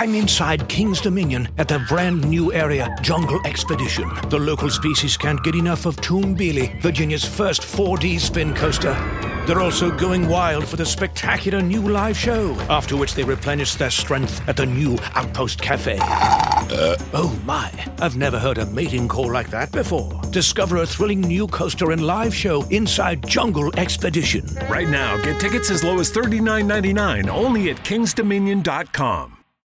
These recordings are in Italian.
I'm inside King's Dominion at the brand new area, Jungle Expedition. The local species can't get enough of Toonbilly, Virginia's first 4D spin coaster. They're also going wild for the spectacular new live show, after which they replenish their strength at the new Outpost Cafe. Uh, oh my, I've never heard a mating call like that before. Discover a thrilling new coaster and live show inside Jungle Expedition. Right now, get tickets as low as $39.99 only at kingsdominion.com.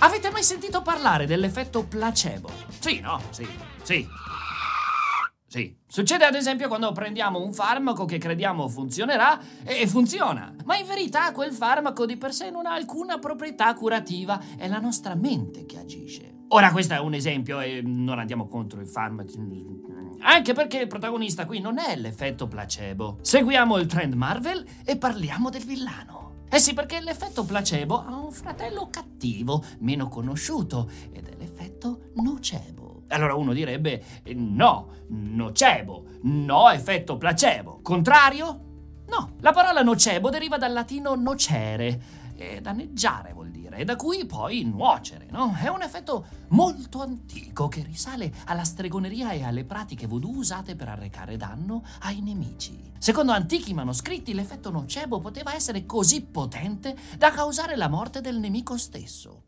Avete mai sentito parlare dell'effetto placebo? Sì, no? Sì, sì. Sì, succede ad esempio quando prendiamo un farmaco che crediamo funzionerà e funziona, ma in verità quel farmaco di per sé non ha alcuna proprietà curativa, è la nostra mente che agisce. Ora questo è un esempio e non andiamo contro i farmaci, anche perché il protagonista qui non è l'effetto placebo. Seguiamo il trend Marvel e parliamo del villano. Eh sì, perché l'effetto placebo ha un fratello cattivo, meno conosciuto, ed è l'effetto nocebo. Allora uno direbbe no, nocebo, no effetto placebo. Contrario? No, la parola nocebo deriva dal latino nocere, e danneggiare vuol dire, e da cui poi nuocere, no? È un effetto molto antico che risale alla stregoneria e alle pratiche voodoo usate per arrecare danno ai nemici. Secondo antichi manoscritti, l'effetto nocebo poteva essere così potente da causare la morte del nemico stesso.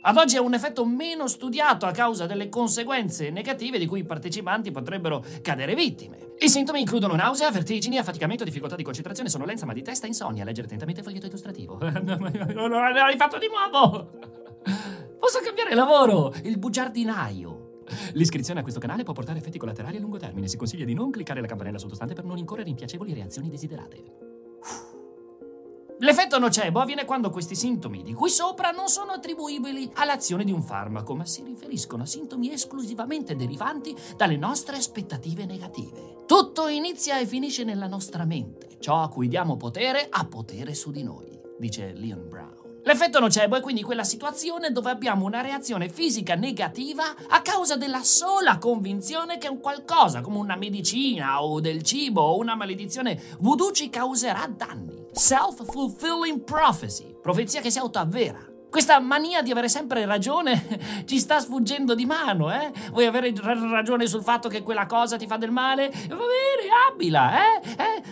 Ad oggi è un effetto meno studiato a causa delle conseguenze negative di cui i partecipanti potrebbero cadere vittime. I sintomi includono nausea, vertigini, affaticamento, difficoltà di concentrazione, sonnolenza, mal di testa, insonnia. Leggere attentamente il foglietto illustrativo. non l'hai fatto di nuovo! Posso cambiare lavoro? Il bugiardinaio. L'iscrizione a questo canale può portare effetti collaterali a lungo termine. Si consiglia di non cliccare la campanella sottostante per non incorrere in piacevoli reazioni desiderate. L'effetto nocebo avviene quando questi sintomi di cui sopra non sono attribuibili all'azione di un farmaco, ma si riferiscono a sintomi esclusivamente derivanti dalle nostre aspettative negative. Tutto inizia e finisce nella nostra mente. Ciò a cui diamo potere ha potere su di noi, dice Leon Brown. L'effetto nocebo è quindi quella situazione dove abbiamo una reazione fisica negativa a causa della sola convinzione che un qualcosa, come una medicina o del cibo o una maledizione voodoo ci causerà danni. Self-fulfilling prophecy, profezia che si autoavvera. Questa mania di avere sempre ragione ci sta sfuggendo di mano, eh? Vuoi avere ragione sul fatto che quella cosa ti fa del male? Va bene, abila, eh? eh?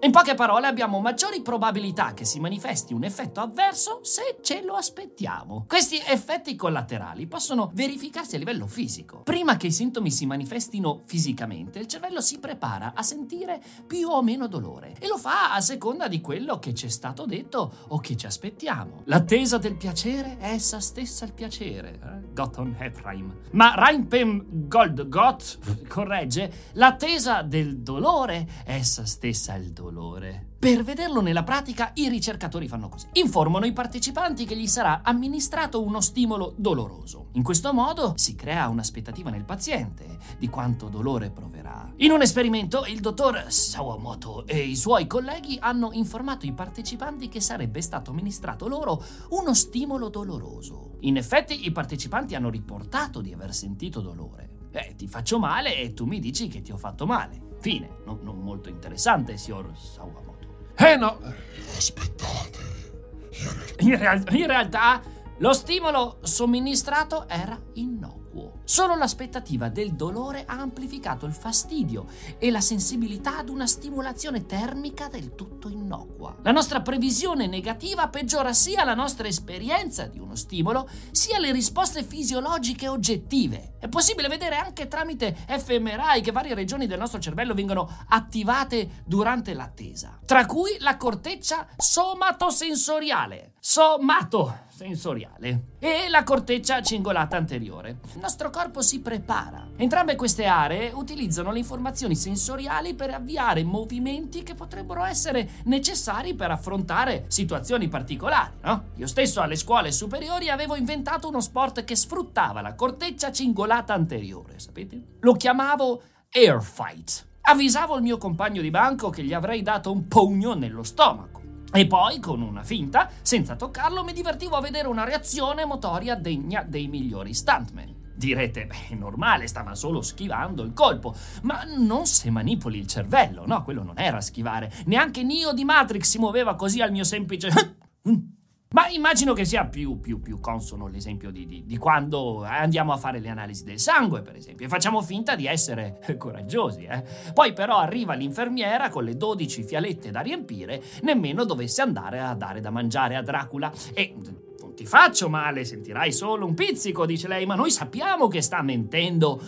In poche parole abbiamo maggiori probabilità che si manifesti un effetto avverso se ce lo aspettiamo. Questi effetti collaterali possono verificarsi a livello fisico. Prima che i sintomi si manifestino fisicamente, il cervello si prepara a sentire più o meno dolore e lo fa a seconda di quello che ci è stato detto o che ci aspettiamo. L'attesa del piacere è essa stessa il piacere. Eh? Gotton Heprime. Ma Reinpem Goldgott corregge, l'attesa del dolore è essa stessa il dolore dolore. Per vederlo nella pratica, i ricercatori fanno così. Informano i partecipanti che gli sarà amministrato uno stimolo doloroso. In questo modo si crea un'aspettativa nel paziente di quanto dolore proverà. In un esperimento, il dottor Sawamoto e i suoi colleghi hanno informato i partecipanti che sarebbe stato amministrato loro uno stimolo doloroso. In effetti, i partecipanti hanno riportato di aver sentito dolore. Eh, ti faccio male e tu mi dici che ti ho fatto male. Fine. Non, non molto interessante, signor Sawamoto. Eh no! Aspettate. In, real- in realtà, lo stimolo somministrato era innocuo innocuo. Solo l'aspettativa del dolore ha amplificato il fastidio e la sensibilità ad una stimolazione termica del tutto innocua. La nostra previsione negativa peggiora sia la nostra esperienza di uno stimolo, sia le risposte fisiologiche oggettive. È possibile vedere anche tramite fMRI che varie regioni del nostro cervello vengono attivate durante l'attesa, tra cui la corteccia somatosensoriale. Somato sensoriale e la corteccia cingolata anteriore. Il nostro corpo si prepara. Entrambe queste aree utilizzano le informazioni sensoriali per avviare movimenti che potrebbero essere necessari per affrontare situazioni particolari. No? Io stesso alle scuole superiori avevo inventato uno sport che sfruttava la corteccia cingolata anteriore, sapete? Lo chiamavo air fight. Avvisavo il mio compagno di banco che gli avrei dato un pugno nello stomaco. E poi, con una finta, senza toccarlo, mi divertivo a vedere una reazione motoria degna dei migliori stuntman. Direte, beh, è normale, stava solo schivando il colpo. Ma non se manipoli il cervello, no? Quello non era schivare. Neanche Neo di Matrix si muoveva così al mio semplice... Ma immagino che sia più, più, più consono l'esempio di, di, di, quando andiamo a fare le analisi del sangue, per esempio, e facciamo finta di essere coraggiosi. Eh? Poi però arriva l'infermiera con le 12 fialette da riempire, nemmeno dovesse andare a dare da mangiare a Dracula. E ti faccio male, sentirai solo un pizzico, dice lei, ma noi sappiamo che sta mentendo.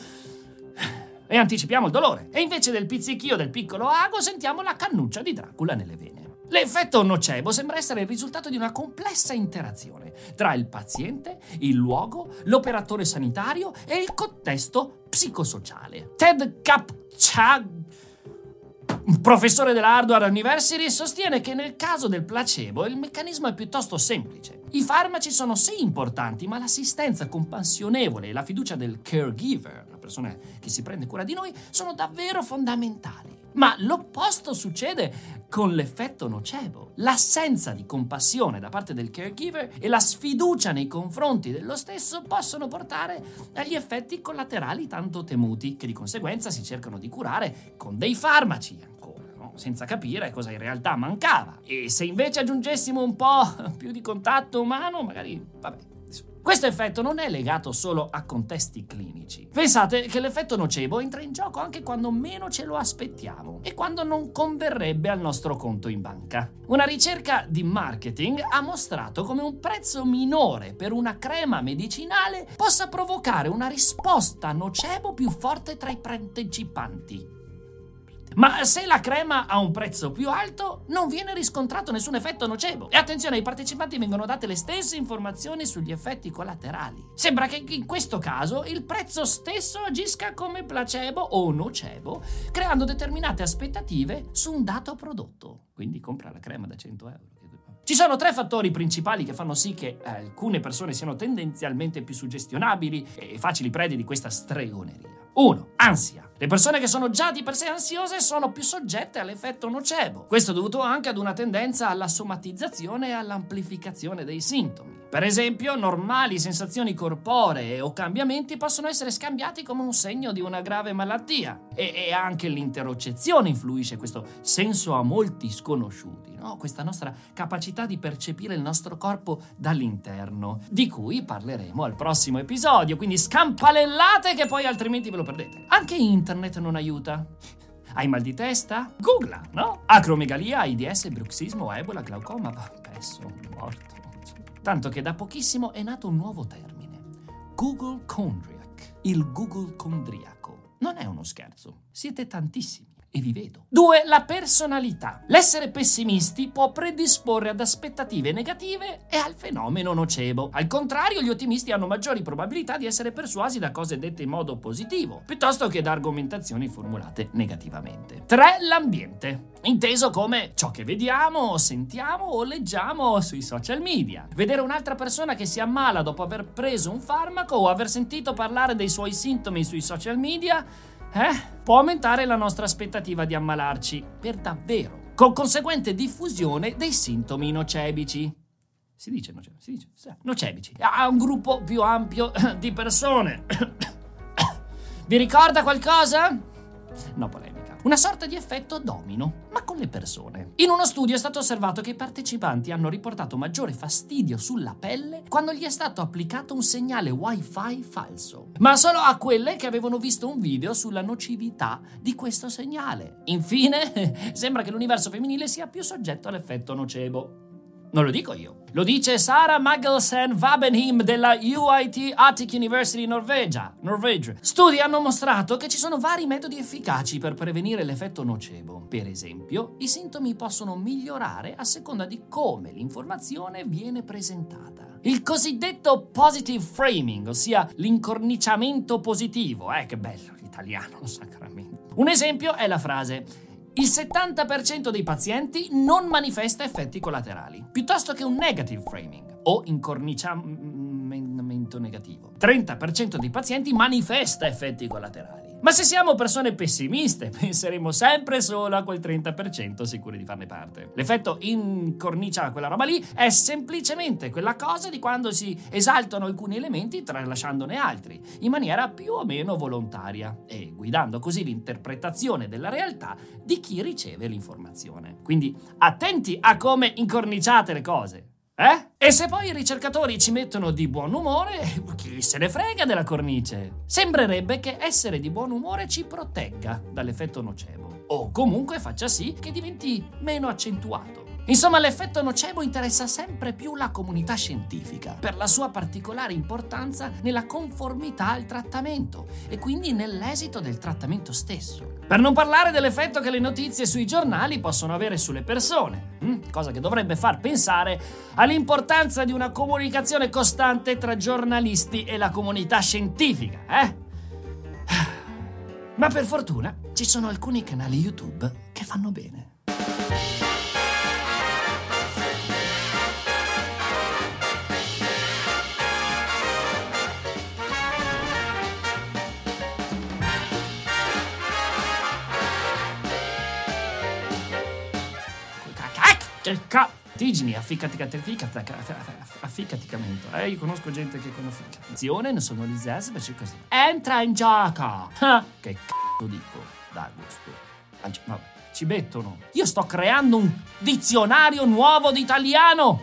E anticipiamo il dolore. E invece del pizzichio del piccolo ago sentiamo la cannuccia di Dracula nelle vene. L'effetto nocebo sembra essere il risultato di una complessa interazione tra il paziente, il luogo, l'operatore sanitario e il contesto psicosociale. Ted Kapchag professore della Harvard University, sostiene che nel caso del placebo il meccanismo è piuttosto semplice. I farmaci sono sì importanti, ma l'assistenza compassionevole e la fiducia del caregiver, la persona che si prende cura di noi, sono davvero fondamentali. Ma l'opposto succede con l'effetto nocebo. L'assenza di compassione da parte del caregiver e la sfiducia nei confronti dello stesso possono portare agli effetti collaterali tanto temuti, che di conseguenza si cercano di curare con dei farmaci ancora, senza capire cosa in realtà mancava. E se invece aggiungessimo un po' più di contatto umano, magari, vabbè, questo effetto non è legato solo a contesti clinici. Pensate che l'effetto nocebo entra in gioco anche quando meno ce lo aspettiamo e quando non converrebbe al nostro conto in banca. Una ricerca di marketing ha mostrato come un prezzo minore per una crema medicinale possa provocare una risposta nocebo più forte tra i partecipanti. Ma se la crema ha un prezzo più alto, non viene riscontrato nessun effetto nocebo. E attenzione, ai partecipanti vengono date le stesse informazioni sugli effetti collaterali. Sembra che in questo caso il prezzo stesso agisca come placebo o nocebo, creando determinate aspettative su un dato prodotto. Quindi compra la crema da 100 euro. Ci sono tre fattori principali che fanno sì che alcune persone siano tendenzialmente più suggestionabili e facili prede di questa stregoneria. 1. Ansia. Le persone che sono già di per sé ansiose sono più soggette all'effetto nocebo. Questo è dovuto anche ad una tendenza alla somatizzazione e all'amplificazione dei sintomi. Per esempio, normali sensazioni corporee o cambiamenti possono essere scambiati come un segno di una grave malattia. E, e anche l'interocezione influisce questo senso a molti sconosciuti, no? questa nostra capacità di percepire il nostro corpo dall'interno, di cui parleremo al prossimo episodio. Quindi scampalellate che poi altrimenti ve lo perdete. Anche internet non aiuta. Hai mal di testa? Googla, no? Acromegalia, AIDS, bruxismo, ebola, glaucoma, pesso, morto. Tanto che da pochissimo è nato un nuovo termine. Google Chondriac, il Google condriaco. Non è uno scherzo, siete tantissimi e vi vedo. 2. La personalità. L'essere pessimisti può predisporre ad aspettative negative e al fenomeno nocebo. Al contrario, gli ottimisti hanno maggiori probabilità di essere persuasi da cose dette in modo positivo, piuttosto che da argomentazioni formulate negativamente. 3. L'ambiente. Inteso come ciò che vediamo, sentiamo o leggiamo sui social media. Vedere un'altra persona che si ammala dopo aver preso un farmaco o aver sentito parlare dei suoi sintomi sui social media eh, può aumentare la nostra aspettativa di ammalarci, per davvero, con conseguente diffusione dei sintomi nocebici. Si dice nocebici, si dice, nocebici, a un gruppo più ampio di persone. Vi ricorda qualcosa? No polemica una sorta di effetto domino, ma con le persone. In uno studio è stato osservato che i partecipanti hanno riportato maggiore fastidio sulla pelle quando gli è stato applicato un segnale wifi falso, ma solo a quelle che avevano visto un video sulla nocività di questo segnale. Infine, sembra che l'universo femminile sia più soggetto all'effetto nocebo. Non lo dico io. Lo dice Sara Magelsen Wabenhim della UIT Attic University Norvegia. Norvegia. Studi hanno mostrato che ci sono vari metodi efficaci per prevenire l'effetto nocebo. Per esempio, i sintomi possono migliorare a seconda di come l'informazione viene presentata. Il cosiddetto positive framing, ossia l'incorniciamento positivo. Eh, che bello l'italiano, sacramento. Un esempio è la frase il 70% dei pazienti non manifesta effetti collaterali, piuttosto che un negative framing o incorniciamento negativo. 30% dei pazienti manifesta effetti collaterali. Ma se siamo persone pessimiste, penseremo sempre solo a quel 30% sicuri di farne parte. L'effetto incornicia quella roba lì è semplicemente quella cosa di quando si esaltano alcuni elementi tralasciandone altri, in maniera più o meno volontaria e guidando così l'interpretazione della realtà di chi riceve l'informazione. Quindi attenti a come incorniciate le cose. Eh? E se poi i ricercatori ci mettono di buon umore, chi se ne frega della cornice? Sembrerebbe che essere di buon umore ci protegga dall'effetto nocebo, o comunque faccia sì che diventi meno accentuato. Insomma, l'effetto nocebo interessa sempre più la comunità scientifica per la sua particolare importanza nella conformità al trattamento e quindi nell'esito del trattamento stesso. Per non parlare dell'effetto che le notizie sui giornali possono avere sulle persone, hm? cosa che dovrebbe far pensare all'importanza di una comunicazione costante tra giornalisti e la comunità scientifica, eh? Ma per fortuna ci sono alcuni canali YouTube che fanno bene. Che ca... Tigini, afficaticamento. Afficaticamento. Eh, io conosco gente che con afficazione ne sono invece così. Entra in gioco! Che c***o dico, d'Agosto. Ma ci mettono. Io sto creando un dizionario nuovo di italiano!